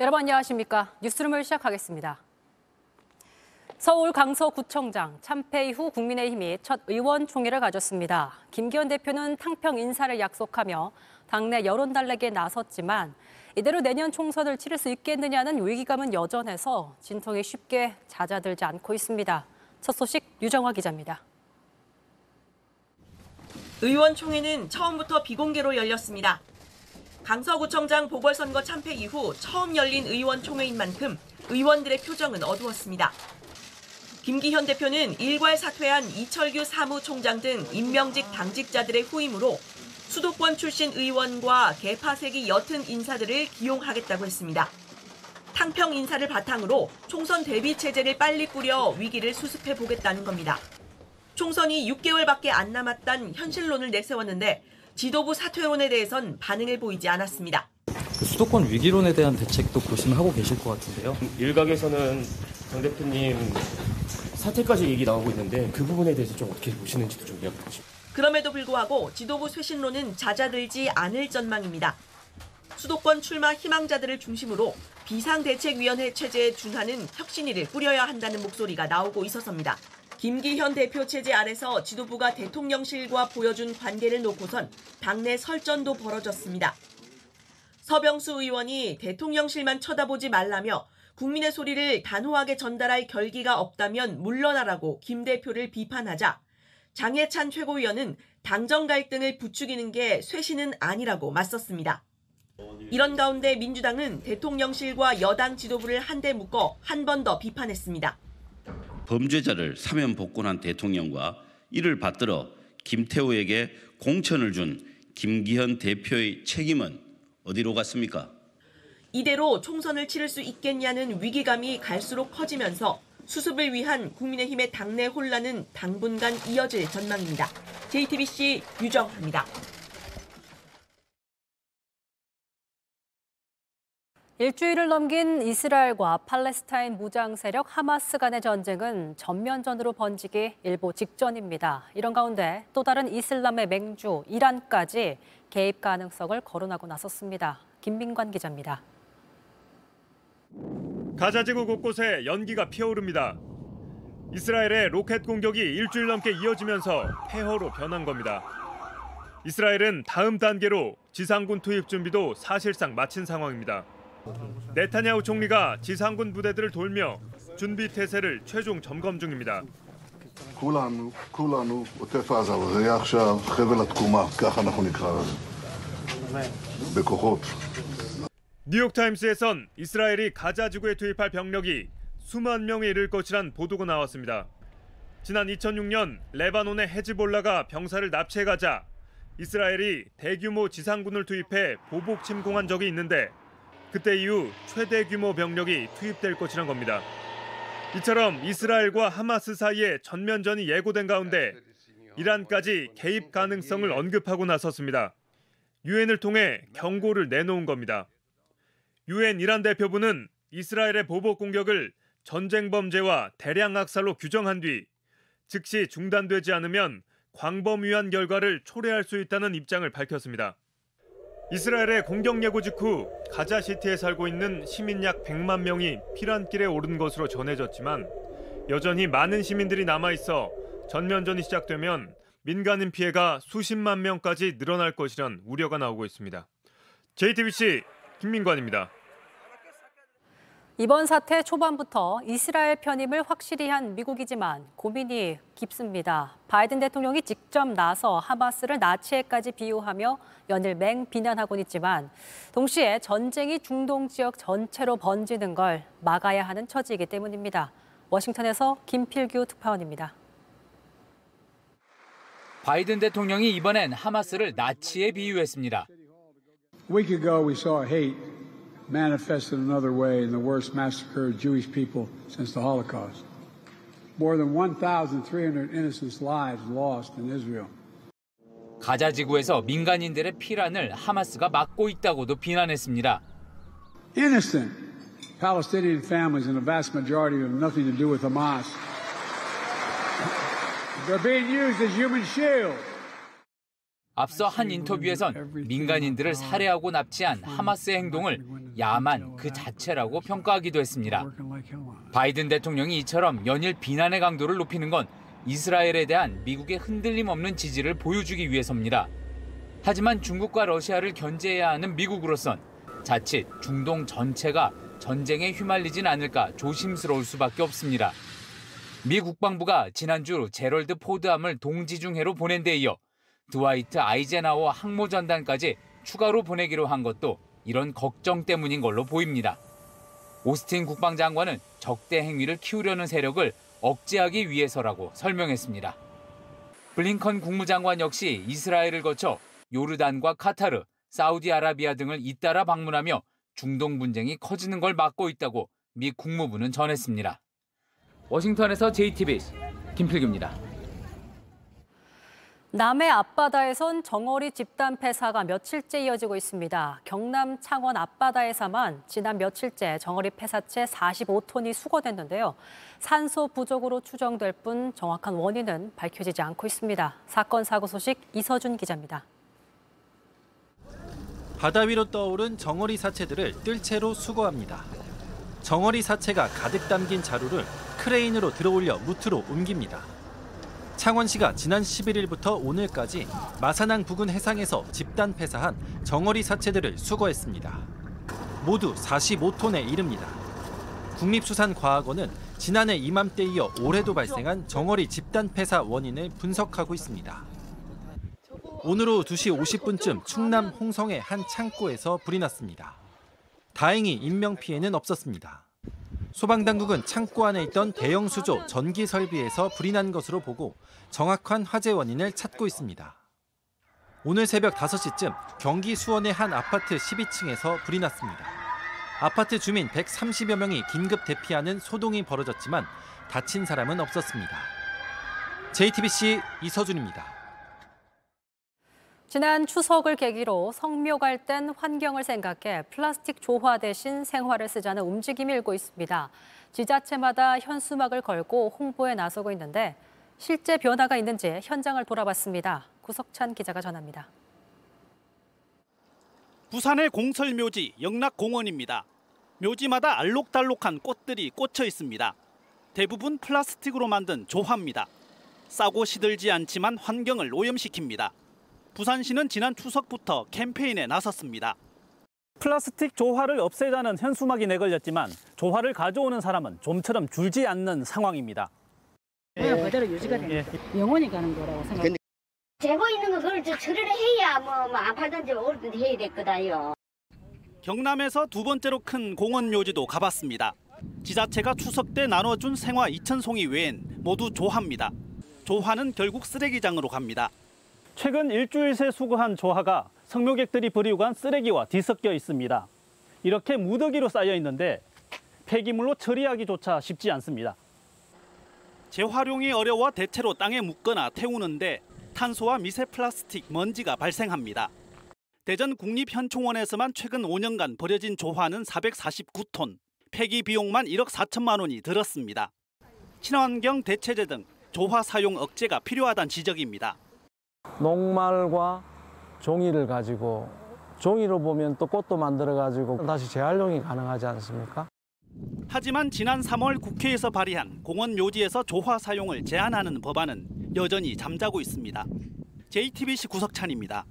여러분 안녕하십니까? 뉴스룸을 시작하겠습니다. 서울 강서구청장 참패 이후 국민의힘이 첫 의원총회를 가졌습니다. 김기현 대표는 탕평 인사를 약속하며 당내 여론 달래기에 나섰지만 이대로 내년 총선을 치를 수 있겠느냐는 위기감은 여전해서 진통이 쉽게 잦아들지 않고 있습니다. 첫 소식 유정화 기자입니다. 의원총회는 처음부터 비공개로 열렸습니다. 강서구청장 보궐선거 참패 이후 처음 열린 의원총회인 만큼 의원들의 표정은 어두웠습니다. 김기현 대표는 일괄 사퇴한 이철규 사무총장 등 임명직 당직자들의 후임으로 수도권 출신 의원과 개파색이 옅은 인사들을 기용하겠다고 했습니다. 탕평 인사를 바탕으로 총선 대비 체제를 빨리 꾸려 위기를 수습해 보겠다는 겁니다. 총선이 6개월밖에 안 남았단 현실론을 내세웠는데 지도부 사퇴론에 대해선 반응을 보이지 않았습니다. 수도권 위기론에 대한 대책도 고심하고 계실 것 같은데요. 일각에서는 장 대표님 사퇴까지 얘기 나오고 있는데 그 부분에 대해서 좀 어떻게 보시는지도 좀 이야기 해 주시죠. 그럼에도 불구하고 지도부 쇄신론은 잦아들지 않을 전망입니다. 수도권 출마 희망자들을 중심으로 비상대책위원회 체제에 준하는 혁신위를 꾸려야 한다는 목소리가 나오고 있어서입니다. 김기현 대표 체제 아래서 지도부가 대통령실과 보여준 관계를 놓고선 당내 설전도 벌어졌습니다. 서병수 의원이 대통령실만 쳐다보지 말라며 국민의 소리를 단호하게 전달할 결기가 없다면 물러나라고 김 대표를 비판하자 장해찬 최고위원은 당정 갈등을 부추기는 게 쇄신은 아니라고 맞섰습니다. 이런 가운데 민주당은 대통령실과 여당 지도부를 한데 묶어 한 번 더 비판했습니다. 범죄자를 사면 복권한 대통령과 이를 받들어 김태우에게 공천을 준 김기현 대표의 책임은 어디로 갔습니까? 이대로 총선을 치를 수 있겠냐는 위기감이 갈수록 커지면서 수습을 위한 국민의힘의 당내 혼란은 당분간 이어질 전망입니다. JTBC 유정입니다. 일주일을 넘긴 이스라엘과 팔레스타인 무장 세력 하마스 간의 전쟁은 전면전으로 번지기 일보 직전입니다. 이런 가운데 또 다른 이슬람의 맹주 이란까지 개입 가능성을 거론하고 나섰습니다. 김민관 기자입니다. 가자지구 곳곳에 연기가 피어오릅니다. 이스라엘의 로켓 공격이 일주일 넘게 이어지면서 폐허로 변한 겁니다. 이스라엘은 다음 단계로 지상군 투입 준비도 사실상 마친 상황입니다. 네타냐후 총리가 지상군 부대들을 돌며 준비 태세를 최종 점검 중입니다. כולנו, כולנו עוטף עזה, וזה יהיה עכשיו חבל התקומה, ככה אנחנו נקרא לזה. בכוחות. 뉴욕타임스에선 이스라엘이 가자 지구에 투입할 병력이 수만 명에 이를 것이란 보도가 나왔습니다. 지난 2006년 레바논의 헤즈볼라가 병사를 납치해가자 이스라엘이 대규모 지상군을 투입해 보복 침공한 적이 있는데 그때 이후 최대 규모 병력이 투입될 것이란 겁니다. 이처럼 이스라엘과 하마스 사이에 전면전이 예고된 가운데 이란까지 개입 가능성을 언급하고 나섰습니다. 유엔을 통해 경고를 내놓은 겁니다. 유엔 이란 대표부는 이스라엘의 보복 공격을 전쟁 범죄와 대량 학살로 규정한 뒤 즉시 중단되지 않으면 광범위한 결과를 초래할 수 있다는 입장을 밝혔습니다. 이스라엘의 공격 예고 직후 가자 시티에 살고 있는 시민 약 100만 명이 피란길에 오른 것으로 전해졌지만 여전히 많은 시민들이 남아 있어 전면전이 시작되면 민간인 피해가 수십만 명까지 늘어날 것이란 우려가 나오고 있습니다. JTBC 김민관입니다. 이번 사태 초반부터 이스라엘 편임을 확실히 한 미국이지만 고민이 깊습니다. 바이든 대통령이 직접 나서 하마스를 나치에까지 비유하며 연일 맹 비난하곤 있지만 동시에 전쟁이 중동 지역 전체로 번지는 걸 막아야 하는 처지이기 때문입니다. 워싱턴에서 김필규 특파원입니다. 바이든 대통령이 이번엔 하마스를 나치에 비유했습니다. A week ago, we saw hate manifested another way in the worst massacre of Jewish people since the Holocaust. More than 1,300 innocent lives lost in Israel. 가자 지구에서 민간인들의 피란을 하마스가 막고 있다고도 비난했습니다. Innocent Palestinian families, and the vast majority of them nothing to do with Hamas. They're being used as human shields. 앞서 한 인터뷰에선 민간인들을 살해하고 납치한 하마스의 행동을 야만 그 자체라고 평가하기도 했습니다. 바이든 대통령이 이처럼 연일 비난의 강도를 높이는 건 이스라엘에 대한 미국의 흔들림 없는 지지를 보여주기 위해서입니다. 하지만 중국과 러시아를 견제해야 하는 미국으로선 자칫 중동 전체가 전쟁에 휘말리진 않을까 조심스러울 수밖에 없습니다. 미 국방부가 지난주 제럴드 포드함을 동지중해로 보낸 데 이어 드와이트 아이젠하워 항모전단까지 추가로 보내기로 한 것도 이런 걱정 때문인 걸로 보입니다. 오스틴 국방장관은 적대 행위를 키우려는 세력을 억제하기 위해서라고 설명했습니다. 블링컨 국무장관 역시 이스라엘을 거쳐 요르단과 카타르, 사우디아라비아 등을 잇따라 방문하며 중동 분쟁이 커지는 걸 막고 있다고 미 국무부는 전했습니다. 워싱턴에서 JTBC 김필규입니다. 남해 앞바다에선 정어리 집단 폐사가 며칠째 이어지고 있습니다. 경남 창원 앞바다에서만 지난 며칠째 정어리 폐사체 45톤이 수거됐는데요. 산소 부족으로 추정될 뿐 정확한 원인은 밝혀지지 않고 있습니다. 사건 사고 소식 이서준 기자입니다. 바다 위로 떠오른 정어리 사체들을 뜰 채로 수거합니다. 정어리 사체가 가득 담긴 자루를 크레인으로 들어올려 무트로 옮깁니다. 창원시가 지난 11일부터 오늘까지 마산항 부근 해상에서 집단 폐사한 정어리 사체들을 수거했습니다. 모두 45톤에 이릅니다. 국립수산과학원은 지난해 이맘때 이어 올해도 발생한 정어리 집단 폐사 원인을 분석하고 있습니다. 오늘 오후 2시 50분쯤 충남 홍성의 한 창고에서 불이 났습니다. 다행히 인명 피해는 없었습니다. 소방당국은 창고 안에 있던 대형 수조 전기 설비에서 불이 난 것으로 보고 정확한 화재 원인을 찾고 있습니다. 오늘 새벽 5시쯤 경기 수원의 한 아파트 12층에서 불이 났습니다. 아파트 주민 130여 명이 긴급 대피하는 소동이 벌어졌지만 다친 사람은 없었습니다. JTBC 이서준입니다. 지난 추석을 계기로 성묘 갈 땐 환경을 생각해 플라스틱 조화 대신 생화를 쓰자는 움직임이 일고 있습니다. 지자체마다 현수막을 걸고 홍보에 나서고 있는데 실제 변화가 있는지 현장을 돌아봤습니다. 구석찬 기자가 전합니다. 부산의 공설 묘지 영락공원입니다. 묘지마다 알록달록한 꽃들이 꽂혀 있습니다. 대부분 플라스틱으로 만든 조화입니다. 싸고 시들지 않지만 환경을 오염시킵니다. 부산시는 지난 추석부터 캠페인에 나섰습니다. 플라스틱 조화를 없애자는 현수막이 내걸렸지만 조화를 가져오는 사람은 좀처럼 줄지 않는 상황입니다. 그냥 그대로 유지가 됩니다. 영원히 가는 거라고 생각합니다. 재고 있는 거 그걸 저 처리를 해야 뭐, 뭐안 팔든지 오르든지 해야 될 거다요. 경남에서 두 번째로 큰 공원 묘지도 가봤습니다. 지자체가 추석 때 나눠준 생화 2천 송이 외엔 모두 조화입니다. 조화는 결국 쓰레기장으로 갑니다. 최근 일주일 새 수거한 조화가 성묘객들이 버리고 간 쓰레기와 뒤섞여 있습니다. 이렇게 무더기로 쌓여 있는데 폐기물로 처리하기조차 쉽지 않습니다. 재활용이 어려워 대체로 땅에 묻거나 태우는데 탄소와 미세 플라스틱 먼지가 발생합니다. 대전 국립현충원에서만 최근 5년간 버려진 조화는 449톤, 폐기 비용만 1억 4천만 원이 들었습니다. 친환경 대체제 등 조화 사용 억제가 필요하다는 지적입니다. 녹말과 종이를 가지고 종이로 보면 또 꽃도 만들어 가지고 다시 재활용이 가능하지 않습니까? 하지만 지난 3월 국회에서 발의한 공원 묘지에서 조화 사용을 제한하는 법안은 여전히 잠자고 있습니다. JTBC 구석찬입니다.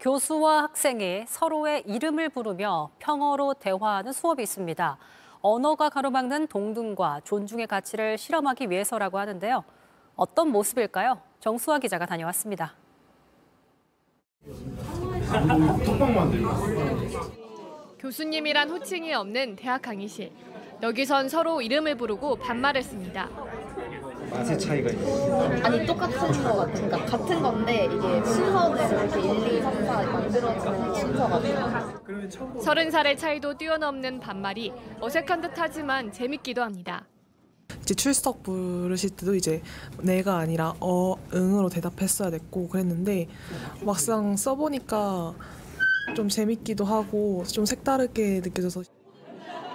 교수와 학생이 서로의 이름을 부르며 평어로 대화하는 수업이 있습니다. 언어가 가로막는 동등과 존중의 가치를 실험하기 위해서라고 하는데요. 어떤 모습일까요? 정수아 기자가 다녀왔습니다. 교수님이란 호칭이 없는 대학 강의실. 여기선 서로 이름을 부르고 반말했습니다. 맛의 차이가 있어요. 아니 똑같은 거 같은 거 같은 건데 이게 순서대로 이렇게 1, 2, 3, 4 만들어지는 순서가 서른 살의 차이도 뛰어넘는 반말이 어색한 듯하지만 재밌기도 합니다. 이제 출석 부르실 때도 이제 내가 아니라 어, 응으로 대답했어야 됐고 그랬는데 막상 써보니까 좀 재밌기도 하고 좀 색다르게 느껴져서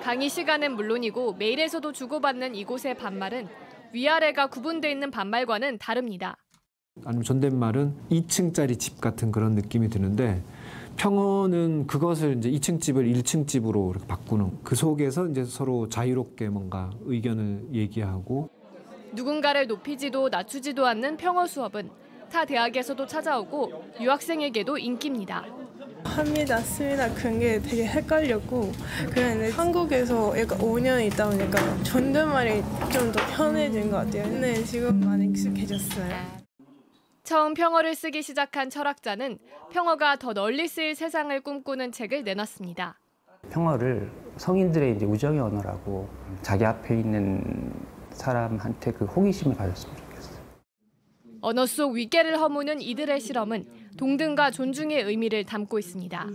강의 시간은 물론이고 메일에서도 주고받는 이곳의 반말은 위아래가 구분돼 있는 반말과는 다릅니다. 아니면 존댓말은 2층짜리 집 같은 그런 느낌이 드는데 평어는 그것을 이제 2층 집을 1층 집으로 이렇게 바꾸는 그 속에서 이제 서로 자유롭게 뭔가 의견을 얘기하고 누군가를 높이지도 낮추지도 않는 평어 수업은 타 대학에서도 찾아오고 유학생에게도 인기입니다. 합니다, 씁니다 그런 게 되게 헷갈렸고 그랬는데 한국에서 약간 5년 있다 보니까 존댓말이 좀 더 편해진 것 같아요. 근데 지금 많이 익숙해졌어요. 처음 평어를 쓰기 시작한 철학자는 평어가 더 널리 쓰일 세상을 꿈꾸는 책을 내놨습니다. 평어를 성인들의 이제 우정의 언어라고 자기 앞에 있는 사람한테 그 호기심을 가졌으면 좋겠어요. 언어 속 위계를 허무는 이들의 실험은 동등과 존중의 의미를 담고 있습니다.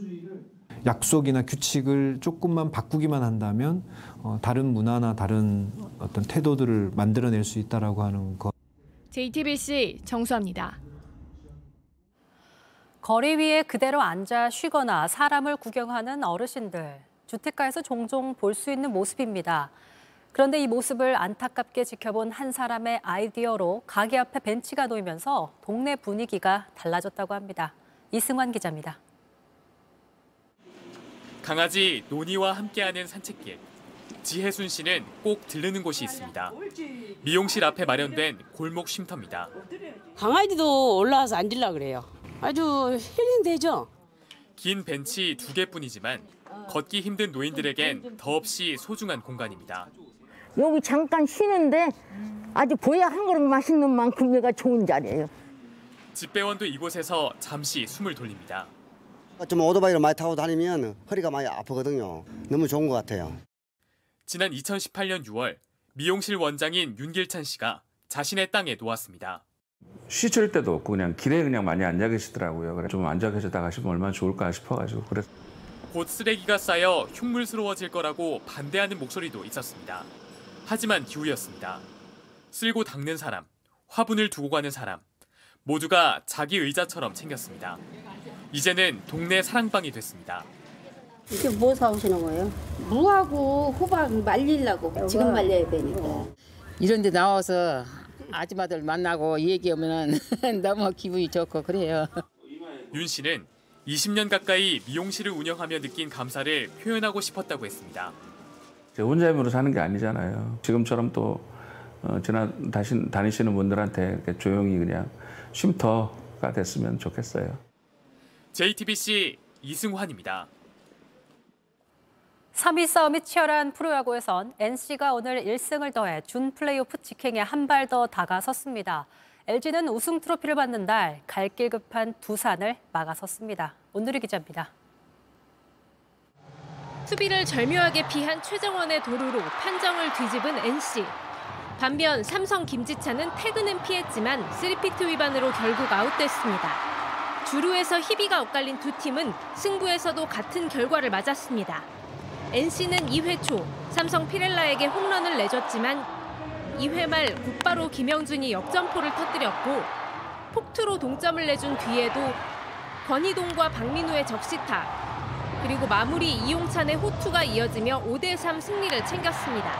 약속이나 규칙을 조금만 바꾸기만 한다면 어, 다른 문화나 다른 어떤 태도들을 만들어낼 수 있다라고 하는 것. JTBC 정수합니다. 거리 위에 그대로 앉아 쉬거나 사람을 구경하는 어르신들. 주택가에서 종종 볼 수 있는 모습입니다. 그런데 이 모습을 안타깝게 지켜본 한 사람의 아이디어로 가게 앞에 벤치가 놓이면서 동네 분위기가 달라졌다고 합니다. 이승환 기자입니다. 강아지 노니와 함께하는 산책길. 지혜순 씨는 꼭 들르는 곳이 있습니다. 미용실 앞에 마련된 골목 쉼터입니다. 강아지도 올라와서 앉으려 그래요. 아주 힐링되죠. 긴 벤치 두 개뿐이지만 걷기 힘든 노인들에겐 더없이 소중한 공간입니다. 여기 잠깐 쉬는데 아주 보야 한 그릇 맛있는 만큼 얘가 좋은 자리예요. 집배원도 이곳에서 잠시 숨을 돌립니다. 좀 오토바이를 많이 타고 다니면 허리가 많이 아프거든요. 너무 좋은 것 같아요. 지난 2018년 6월 미용실 원장인 윤길찬 씨가 자신의 땅에 놓았습니다. 쉬실 때도 없고 그냥 길에 그냥 많이 앉아 계시더라고요. 그래 좀 앉아 계셨다 가시면 얼마나 좋을까 싶어가지고 그래. 곧 쓰레기가 쌓여 흉물스러워질 거라고 반대하는 목소리도 있었습니다. 하지만 기후였습니다. 쓸고 닦는 사람, 화분을 두고 가는 사람, 모두가 자기 의자처럼 챙겼습니다. 이제는 동네 사랑방이 됐습니다. 이게 뭐 사오시는 거예요? 무하고 호박 말리려고 지금 말려야 되니까. 이런 데 나와서 아줌마들 만나고 얘기하면 너무 기분이 좋고 그래요. 윤 씨는 20년 가까이 미용실을 운영하며 느낀 감사를 표현하고 싶었다고 했습니다. 혼자 힘으로 사는 게 아니잖아요. 지금처럼 또 어, 지나 다시 다니시는 분들한테 이렇게 조용히 그냥 쉼터가 됐으면 좋겠어요. JTBC 이승환입니다. 3위 싸움이 치열한 프로야구에선 NC가 오늘 1승을 더해 준 플레이오프 직행에 한 발 더 다가섰습니다. LG는 우승 트로피를 받는 날 갈 길 급한 두산을 막아섰습니다. 온누리 기자입니다. 수비를 절묘하게 피한 최정원의 도루로 판정을 뒤집은 NC. 반면 삼성 김지찬은 태그는 피했지만 3피트 위반으로 결국 아웃됐습니다. 주루에서 희비가 엇갈린 두 팀은 승부에서도 같은 결과를 맞았습니다. NC는 2회 초 삼성 피렐라에게 홈런을 내줬지만 2회 말 곧바로 김영준이 역전포를 터뜨렸고 폭투로 동점을 내준 뒤에도 권희동과 박민우의 적시타 그리고 마무리 이용찬의 호투가 이어지며 5대3 승리를 챙겼습니다.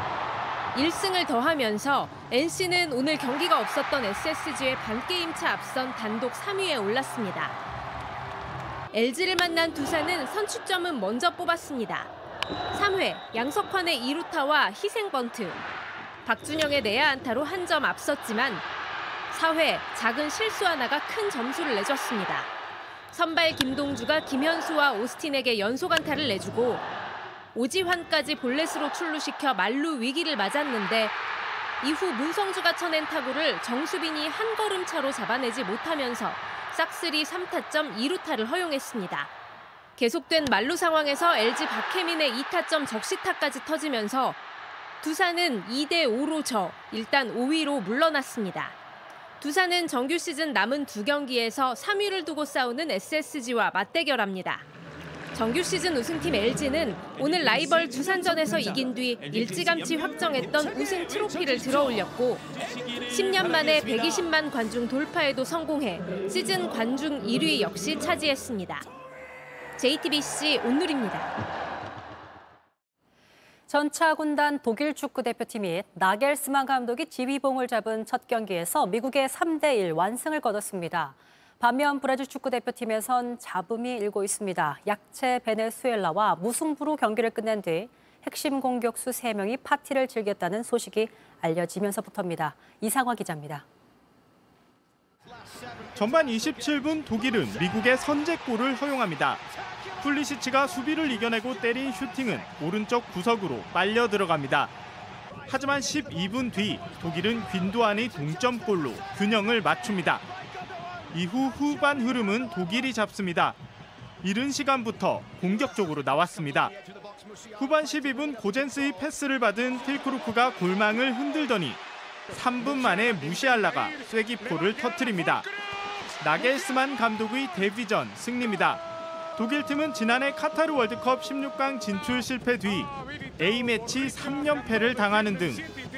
1승을 더하면서 NC는 오늘 경기가 없었던 SSG의 반게임차 앞선 단독 3위에 올랐습니다. LG를 만난 두산은 선취점은 먼저 뽑았습니다. 3회 양석환의 2루타와 희생 번트, 박준영의 내야 안타로 한 점 앞섰지만 4회 작은 실수 하나가 큰 점수를 내줬습니다. 선발 김동주가 김현수와 오스틴에게 연속 안타를 내주고 오지환까지 볼넷으로 출루시켜 만루 위기를 맞았는데 이후 문성주가 쳐낸 타구를 정수빈이 한 걸음 차로 잡아내지 못하면서 싹쓸이 3타점 2루타를 허용했습니다. 계속된 만루 상황에서 LG 박혜민의 2타점 적시타까지 터지면서 두산은 2대 5로 져 일단 5위로 물러났습니다. 두산은 정규 시즌 남은 두 경기에서 3위를 두고 싸우는 SSG와 맞대결합니다. 정규 시즌 우승팀 LG는 오늘 라이벌 두산전에서 이긴 뒤 일찌감치 확정했던 우승 트로피를 들어올렸고 10년 만에 120만 관중 돌파에도 성공해 시즌 관중 1위 역시 차지했습니다. JTBC 온누리입니다. 전차 군단 독일 축구 대표팀이 나겔스만 감독이 지휘봉을 잡은 첫 경기에서 미국의 3대1 완승을 거뒀습니다. 반면 브라질 축구 대표팀에선 잡음이 일고 있습니다. 약체 베네수엘라와 무승부로 경기를 끝낸 뒤 핵심 공격수 3명이 파티를 즐겼다는 소식이 알려지면서부터입니다. 이상화 기자입니다. 전반 27분 독일은 미국의 선제골을 허용합니다. 풀리시치가 수비를 이겨내고 때린 슈팅은 오른쪽 구석으로 빨려 들어갑니다. 하지만 12분 뒤 독일은 윈도안의 동점골로 균형을 맞춥니다. 이후 후반 흐름은 독일이 잡습니다. 이른 시간부터 공격적으로 나왔습니다. 후반 12분 고젠스의 패스를 받은 필크루크가 골망을 흔들더니 3분 만에 무시알라가 쐐기포를 터뜨립니다. 나겔스만 감독의 데뷔전 승리입니다. 독일 팀은 지난해 카타르 월드컵 16강 진출 실패 뒤 A매치 3연패를 당하는 등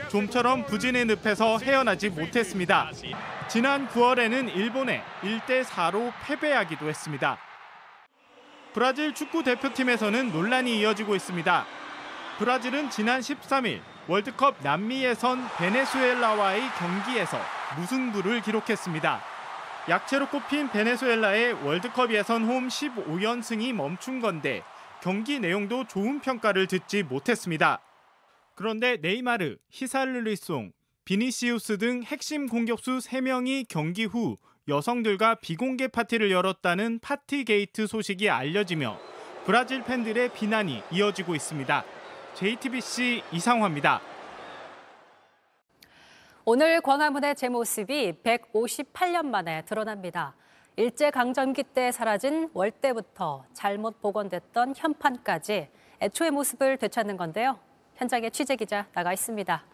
좀처럼 부진의 늪에서 헤어나지 못했습니다. 지난 9월에는 일본에 1대 4로 패배하기도 했습니다. 브라질 축구 대표팀에서는 논란이 이어지고 있습니다. 브라질은 지난 13일 월드컵 남미 예선 베네수엘라와의 경기에서 무승부를 기록했습니다. 약체로 꼽힌 베네수엘라의 월드컵 예선 홈 15연승이 멈춘 건데 경기 내용도 좋은 평가를 듣지 못했습니다. 그런데 네이마르, 히살르리송, 비니시우스 등 핵심 공격수 3명이 경기 후 여성들과 비공개 파티를 열었다는 파티 게이트 소식이 알려지며 브라질 팬들의 비난이 이어지고 있습니다. JTBC 이상화입니다. 오늘 광화문의 제 모습이 158년 만에 드러납니다. 일제강점기 때 사라진 월대부터 잘못 복원됐던 현판까지 애초의 모습을 되찾는 건데요. 현장에 취재기자 나가 있습니다.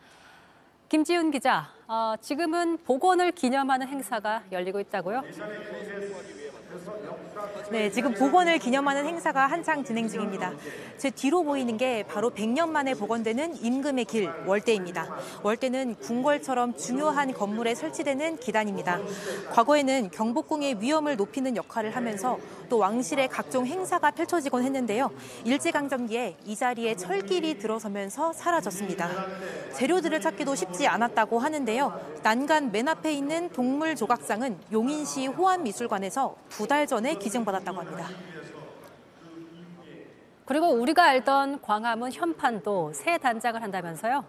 김지훈 기자, 어, 지금은 복원을 기념하는 행사가 열리고 있다고요? 네, 지금 복원을 기념하는 행사가 한창 진행 중입니다. 제 뒤로 보이는 게 바로 100년 만에 복원되는 임금의 길 월대입니다. 월대는 궁궐처럼 중요한 건물에 설치되는 기단입니다. 과거에는 경복궁의 위험을 높이는 역할을 하면서 또 왕실의 각종 행사가 펼쳐지곤 했는데요. 일제강점기에 이 자리에 철길이 들어서면서 사라졌습니다. 재료들을 찾기도 쉽지 않았다고 하는데요. 난간 맨 앞에 있는 동물 조각상은 용인시 호안미술관에서 두 달 전에 기증받았다고 합니다. 그리고 우리가 알던 광화문 현판도 새 단장을 한다면서요?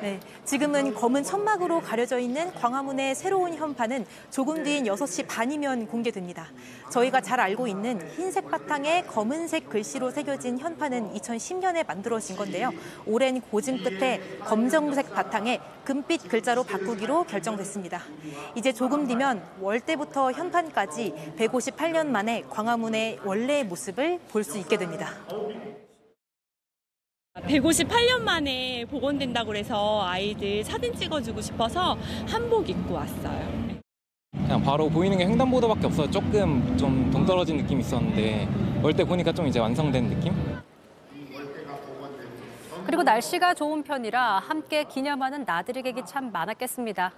네, 지금은 검은 천막으로 가려져 있는 광화문의 새로운 현판은 조금 뒤인 6시 반이면 공개됩니다. 저희가 잘 알고 있는 흰색 바탕에 검은색 글씨로 새겨진 현판은 2010년에 만들어진 건데요. 오랜 고증 끝에 검정색 바탕에 금빛 글자로 바꾸기로 결정됐습니다. 이제 조금 뒤면 월대부터 현판까지 158년 만에 광화문의 원래의 모습을 볼 수 있게 됩니다. 158년 만에 복원된다고 해서 아이들 사진 찍어주고 싶어서 한복 입고 왔어요. 그냥 바로 보이는 게 횡단보도밖에 없어서 조금 좀 동떨어진 느낌이 있었는데 올 때 보니까 좀 이제 완성된 느낌? 그리고 날씨가 좋은 편이라 함께 기념하는 나들이 객이 참 많았겠습니다.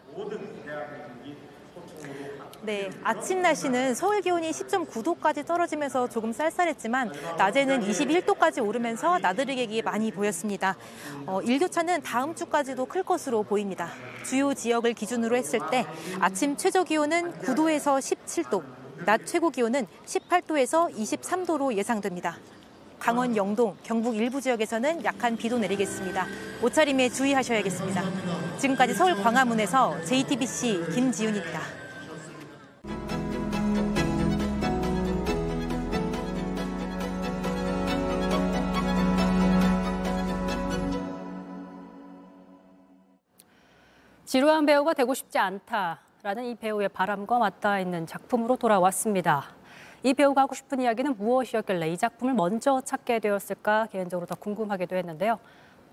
네, 아침 날씨는 서울 기온이 10.9도까지 떨어지면서 조금 쌀쌀했지만 낮에는 21도까지 오르면서 나들이 객이 많이 보였습니다. 어, 일교차는 다음 주까지도 클 것으로 보입니다. 주요 지역을 기준으로 했을 때 아침 최저 기온은 9도에서 17도, 낮 최고 기온은 18도에서 23도로 예상됩니다. 강원 영동, 경북 일부 지역에서는 약한 비도 내리겠습니다. 옷차림에 주의하셔야겠습니다. 지금까지 서울 광화문에서 JTBC 김지훈입니다. 지루한 배우가 되고 싶지 않다라는 이 배우의 바람과 맞닿아 있는 작품으로 돌아왔습니다. 이 배우가 하고 싶은 이야기는 무엇이었길래 이 작품을 먼저 찾게 되었을까 개인적으로 더 궁금하기도 했는데요.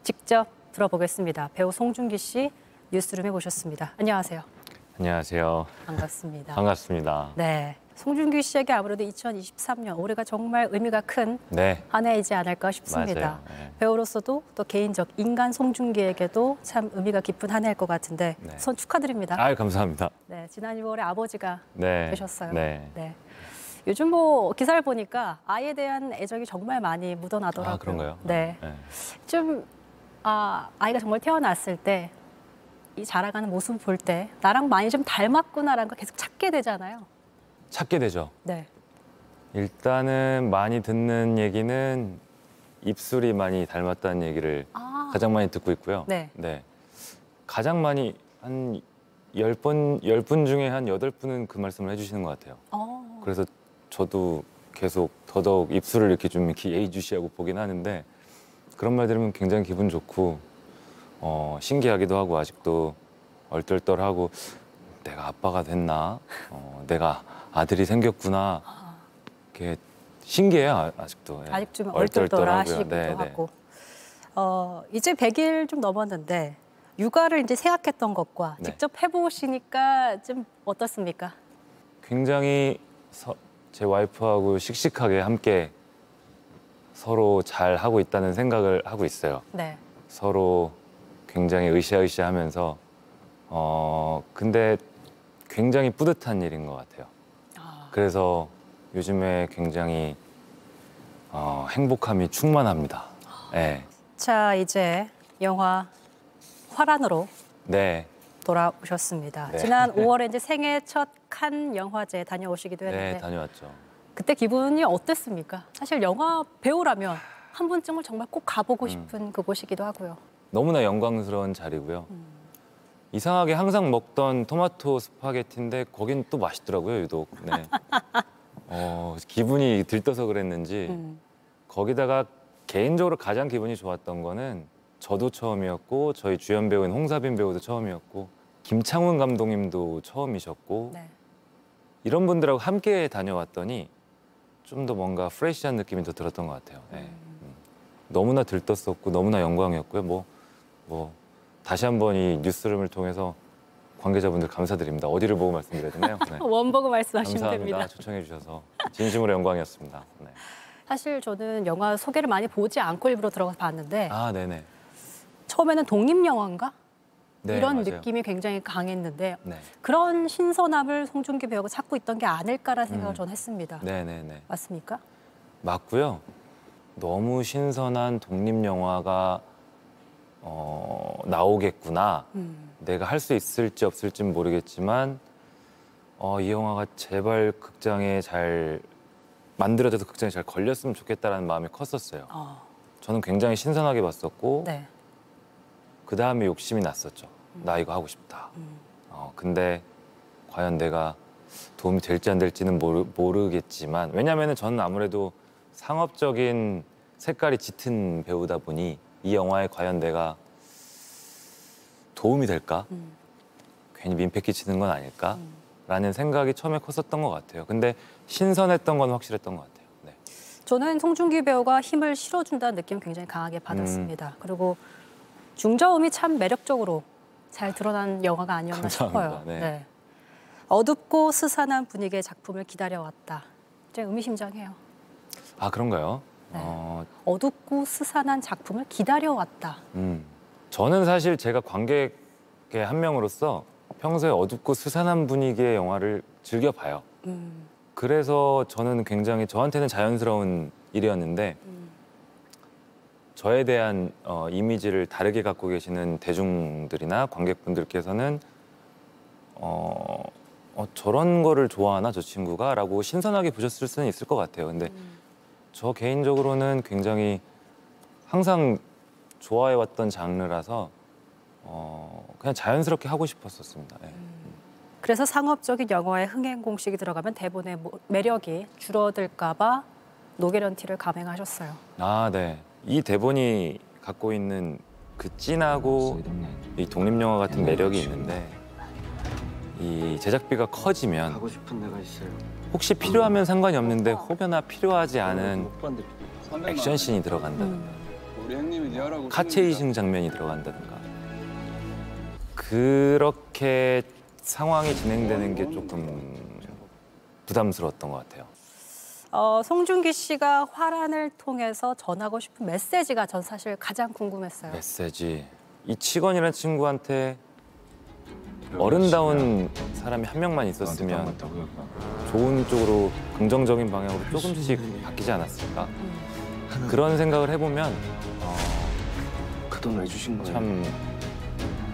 직접 들어보겠습니다. 배우 송중기 씨 뉴스룸에 모셨습니다. 안녕하세요. 안녕하세요. 반갑습니다. 반갑습니다. 네. 송중기 씨에게 아무래도 2023년 올해가 정말 의미가 큰한 네. 해이지 않을까 싶습니다. 네. 배우로서도 또 개인적 인간 송중기에게도 참 의미가 깊은 한 해일 것 같은데 네. 우선 축하드립니다. 아유 감사합니다. 네, 지난 6월에 아버지가 네. 되셨어요. 네. 네. 요즘 뭐 기사를 보니까 아이에 대한 애정이 정말 많이 묻어나더라고요. 아, 그런가요? 네. 네. 좀 아, 아이가 정말 태어났을 때 이 자라가는 모습 볼 때 나랑 많이 좀 닮았구나라는 걸 계속 찾게 되잖아요. 찾게 되죠. 네. 일단은 많이 듣는 얘기는 입술이 많이 닮았다는 얘기를 아. 가장 많이 듣고 있고요. 네. 가장 많이 한 열 번, 열 분 중에 한 여덟 분은 그 말씀을 해주시는 것 같아요. 어. 그래서 저도 계속 더더욱 입술을 이렇게 좀 이렇게 예의주시하고 보긴 하는데 그런 말 들으면 굉장히 기분 좋고 어, 신기하기도 하고 아직도 얼떨떨하고 내가 아빠가 됐나 어, 내가 아들이 생겼구나 이게 신기해요 아- 아직도 예. 아직 좀 얼떨떨하고요. 얼떨떨하 시기도 네, 네. 하고. 어, 이제 100일 좀 넘었는데 육아를 이제 생각했던 것과 네. 직접 해보시니까 좀 어떻습니까? 굉장히 서- 제 와이프하고 씩씩하게 함께 서로 잘 하고 있다는 생각을 하고 있어요. 네. 서로 굉장히 으쌰으쌰하면서 어 근데 굉장히 뿌듯한 일인 것 같아요. 그래서 요즘에 굉장히 어, 행복함이 충만합니다. 네, 자, 이제 영화 화란으로 네, 돌아오셨습니다. 네. 지난 5월에 이제 생애 첫 칸 영화제 다녀오시기도 했는데 네 다녀왔죠. 그때 기분이 어땠습니까? 사실 영화 배우라면 한 번쯤은 정말 꼭 가보고 음. 싶은 그곳이기도 하고요. 너무나 영광스러운 자리고요. 이상하게 항상 먹던 토마토 스파게티인데 거긴 또 맛있더라고요, 유독. 네. 어, 기분이 들떠서 그랬는지 음. 거기다가 개인적으로 가장 기분이 좋았던 거는 저도 처음이었고 저희 주연 배우인 홍사빈 배우도 처음이었고 김창훈 감독님도 처음이셨고 네. 이런 분들하고 함께 다녀왔더니 좀 더 뭔가 프레시한 느낌이 더 들었던 것 같아요. 네. 음. 너무나 들떴었고 너무나 영광이었고요. 뭐, 뭐 다시 한번 이 뉴스룸을 통해서 관계자분들 감사드립니다. 어디를 보고 말씀드려야 되나요? 네. 원 보고 말씀하시면 감사합니다. 됩니다. 초청해 주셔서 진심으로 영광이었습니다. 네. 사실 저는 영화 소개를 많이 보지 않고 일부러 들어가서 봤는데 아, 네네. 처음에는 독립 영화인가 네, 이런 맞아요. 느낌이 굉장히 강했는데 네, 그런 신선함을 송중기 배우가 찾고 있던 게 아닐까라는 생각을 음. 저는 했습니다. 네네네. 맞습니까? 맞고요. 너무 신선한 독립 영화가 어, 나오겠구나. 음. 내가 할 수 있을지 없을지는 모르겠지만 어, 이 영화가 제발 극장에 잘 만들어져서 극장에 잘 걸렸으면 좋겠다라는 마음이 컸었어요. 어, 저는 굉장히 신선하게 봤었고 네. 그 다음에 욕심이 났었죠. 나 이거 하고 싶다. 음. 어, 근데 과연 내가 도움이 될지 안 될지는 모르, 모르겠지만 왜냐하면 저는 아무래도 상업적인 색깔이 짙은 배우다 보니 이 영화에 과연 내가 도움이 될까? 음. 괜히 민폐 끼치는 건 아닐까? 라는 생각이 처음에 컸었던 것 같아요. 근데 신선했던 건 확실했던 것 같아요. 네. 저는 송중기 배우가 힘을 실어준다는 느낌 굉장히 강하게 받았습니다. 그리고 중저음이 참 매력적으로 잘 드러난 영화가 아니었나 감사합니다. 싶어요. 네. 어둡고 스산한 분위기의 작품을 기다려왔다. 좀 의미심장해요. 아 그런가요? 네. 어, 어둡고 스산한 작품을 기다려왔다. 음. 저는 사실 제가 관객의 한 명으로서 평소에 어둡고 스산한 분위기의 영화를 즐겨 봐요. 음. 그래서 저는 굉장히 저한테는 자연스러운 일이었는데 저에 대한 어, 이미지를 다르게 갖고 계시는 대중들이나 관객분들께서는 어, 어, 저런 거를 좋아하나 저 친구가라고 신선하게 보셨을 수는 있을 것 같아요. 근데 저 개인적으로는 굉장히 항상 좋아해왔던 장르라서 어, 그냥 자연스럽게 하고 싶었었습니다. 예. 그래서 상업적인 영화에 흥행 공식이 들어가면 대본의 모- 매력이 줄어들까 봐 노게런티를 감행하셨어요. 아, 네. 이 대본이 갖고 있는 그 찐하고 이 독립 영화 같은 매력이 있는데 이 제작비가 커지면 가고 싶은 데가 있어요. 혹시 필요하면 상관이 없는데 혹여나 필요하지 않은 액션씬이 들어간다. 우리 형님이 네 하라고 카체이싱 장면이 들어간다든가 그렇게 상황이 진행되는 게 조금 부담스러웠던 것 같아요. 어, 송중기 씨가 화란을 통해서 전하고 싶은 메시지가 전 사실 가장 궁금했어요. 메시지 이 치건이라는 친구한테 어른다운 사람이 한 명만 있었으면 좋은 쪽으로 긍정적인 방향으로 조금씩 바뀌지 않았을까? 그런 생각을 해보면 어, 그돈 왜 주신 거예요? 참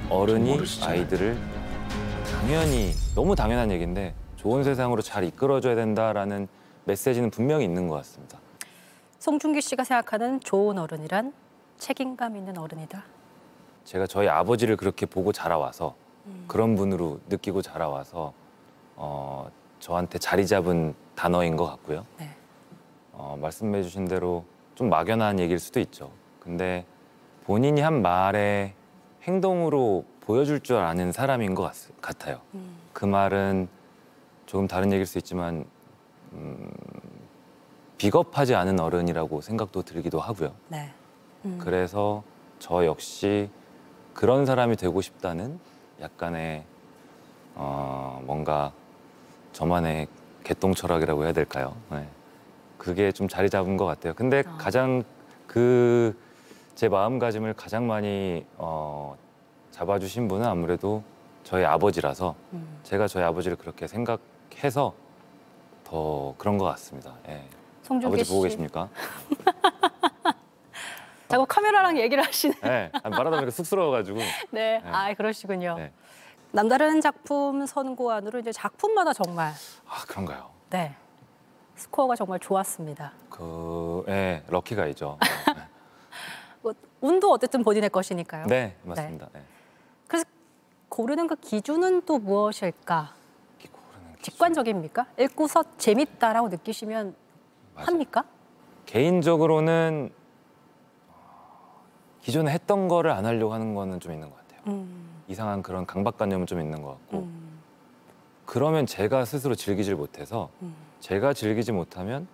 어른이. 아이들을 당연히 너무 당연한 얘기인데 좋은 세상으로 잘 이끌어줘야 된다라는 메시지는 분명히 있는 것 같습니다. 송중기 씨가 생각하는 좋은 어른이란 책임감 있는 어른이다. 제가 저희 아버지를 그렇게 보고 자라와서 그런 분으로 느끼고 자라와서 어, 저한테 자리 잡은 단어인 것 같고요. 네. 어, 말씀해주신 대로 좀 막연한 얘기일 수도 있죠. 근데 본인이 한 말에 행동으로 보여줄 줄 아는 사람인 것 같, 같아요. 그 말은 조금 다른 얘기일 수 있지만 음, 비겁하지 않은 어른이라고 생각도 들기도 하고요. 네. 그래서 저 역시 그런 사람이 되고 싶다는 약간의 어, 뭔가 저만의 개똥 철학이라고 해야 될까요? 네. 그게 좀 자리 잡은 것 같아요. 근데 가장 그 제 마음가짐을 가장 많이 어, 잡아주신 분은 아무래도 저희 아버지라서 제가 저희 아버지를 그렇게 생각해서 더 그런 것 같습니다. 예. 송중기 아버지 보고 씨. 계십니까? 자꾸 카메라랑 얘기를 하시네. 네. 말하다 보니까 쑥스러워가지고. 네, 네. 아 그러시군요. 네. 남다른 작품 선고안으로 이제 작품마다 정말 아 그런가요? 네 스코어가 정말 좋았습니다. 그, 예, 럭키가이죠. 뭐, 운도 어쨌든 본인의 것이니까요. 네, 맞습니다. 네. 그래서 고르는 그 기준은 또 무엇일까? 직관적입니까? 읽고서 재밌다라고 느끼시면 합니까? 개인적으로는 어, 기존에 했던 거를 안 하려고 하는 거는 좀 있는 것 같아요. 음. 이상한 그런 강박관념은 좀 있는 것 같고. 그러면 제가 스스로 즐기질 못해서 음. 제가 즐기지 못하면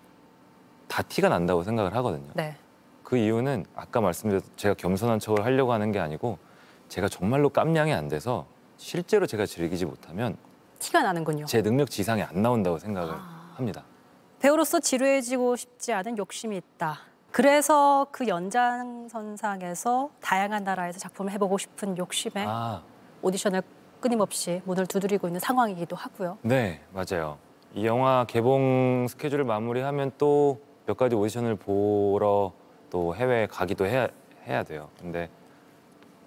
다 티가 난다고 생각을 하거든요. 네. 그 이유는 아까 말씀드렸 제가 겸손한 척을 하려고 하는 게 아니고 제가 정말로 깜냥이 안 돼서 실제로 제가 즐기지 못하면 티가 나는군요. 제 능력치 이상이 안 나온다고 생각을 아. 합니다. 배우로서 지루해지고 싶지 않은 욕심이 있다. 그래서 그 연장선상에서 다양한 나라에서 작품을 해보고 싶은 욕심에 아, 오디션을 끊임없이 문을 두드리고 있는 상황이기도 하고요. 네, 맞아요. 이 영화 개봉 스케줄을 마무리하면 또 몇 가지 오디션을 보러 또 해외에 가기도 해야, 해야 돼요. 근데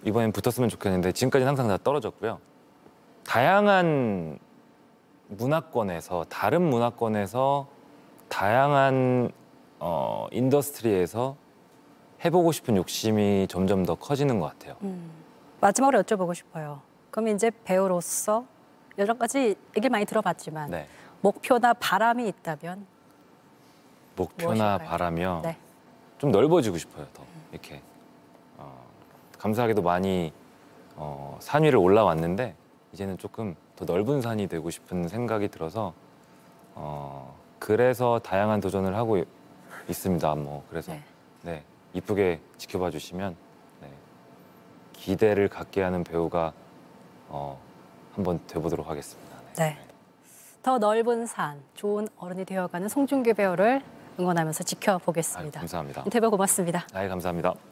이번엔 붙었으면 좋겠는데 지금까지는 항상 다 떨어졌고요. 다양한 문화권에서 다른 문화권에서 다양한 어, industry에서 해보고 싶은 욕심이 점점 더 커지는 것 같아요. 마지막으로 여쭤보고 싶어요. 그럼 이제 배우로서 여러 가지 얘기를 많이 들어봤지만 네. 목표나 바람이 있다면 목표나 무엇일까요? 바라며 네. 좀 넓어지고 싶어요. 더 이렇게 어, 감사하게도 많이 어, 산 위를 올라왔는데 이제는 조금 더 넓은 산이 되고 싶은 생각이 들어서 어, 그래서 다양한 도전을 하고 이- 있습니다. 뭐 그래서 네, 이쁘게 지켜봐 주시면 네, 기대를 갖게 하는 배우가 어, 한번 돼보도록 하겠습니다. 네. 더 넓은 산, 좋은 어른이 되어가는 송중기 배우를 응원하면서 지켜보겠습니다. 감사합니다. 인터뷰 고맙습니다. 아, 감사합니다.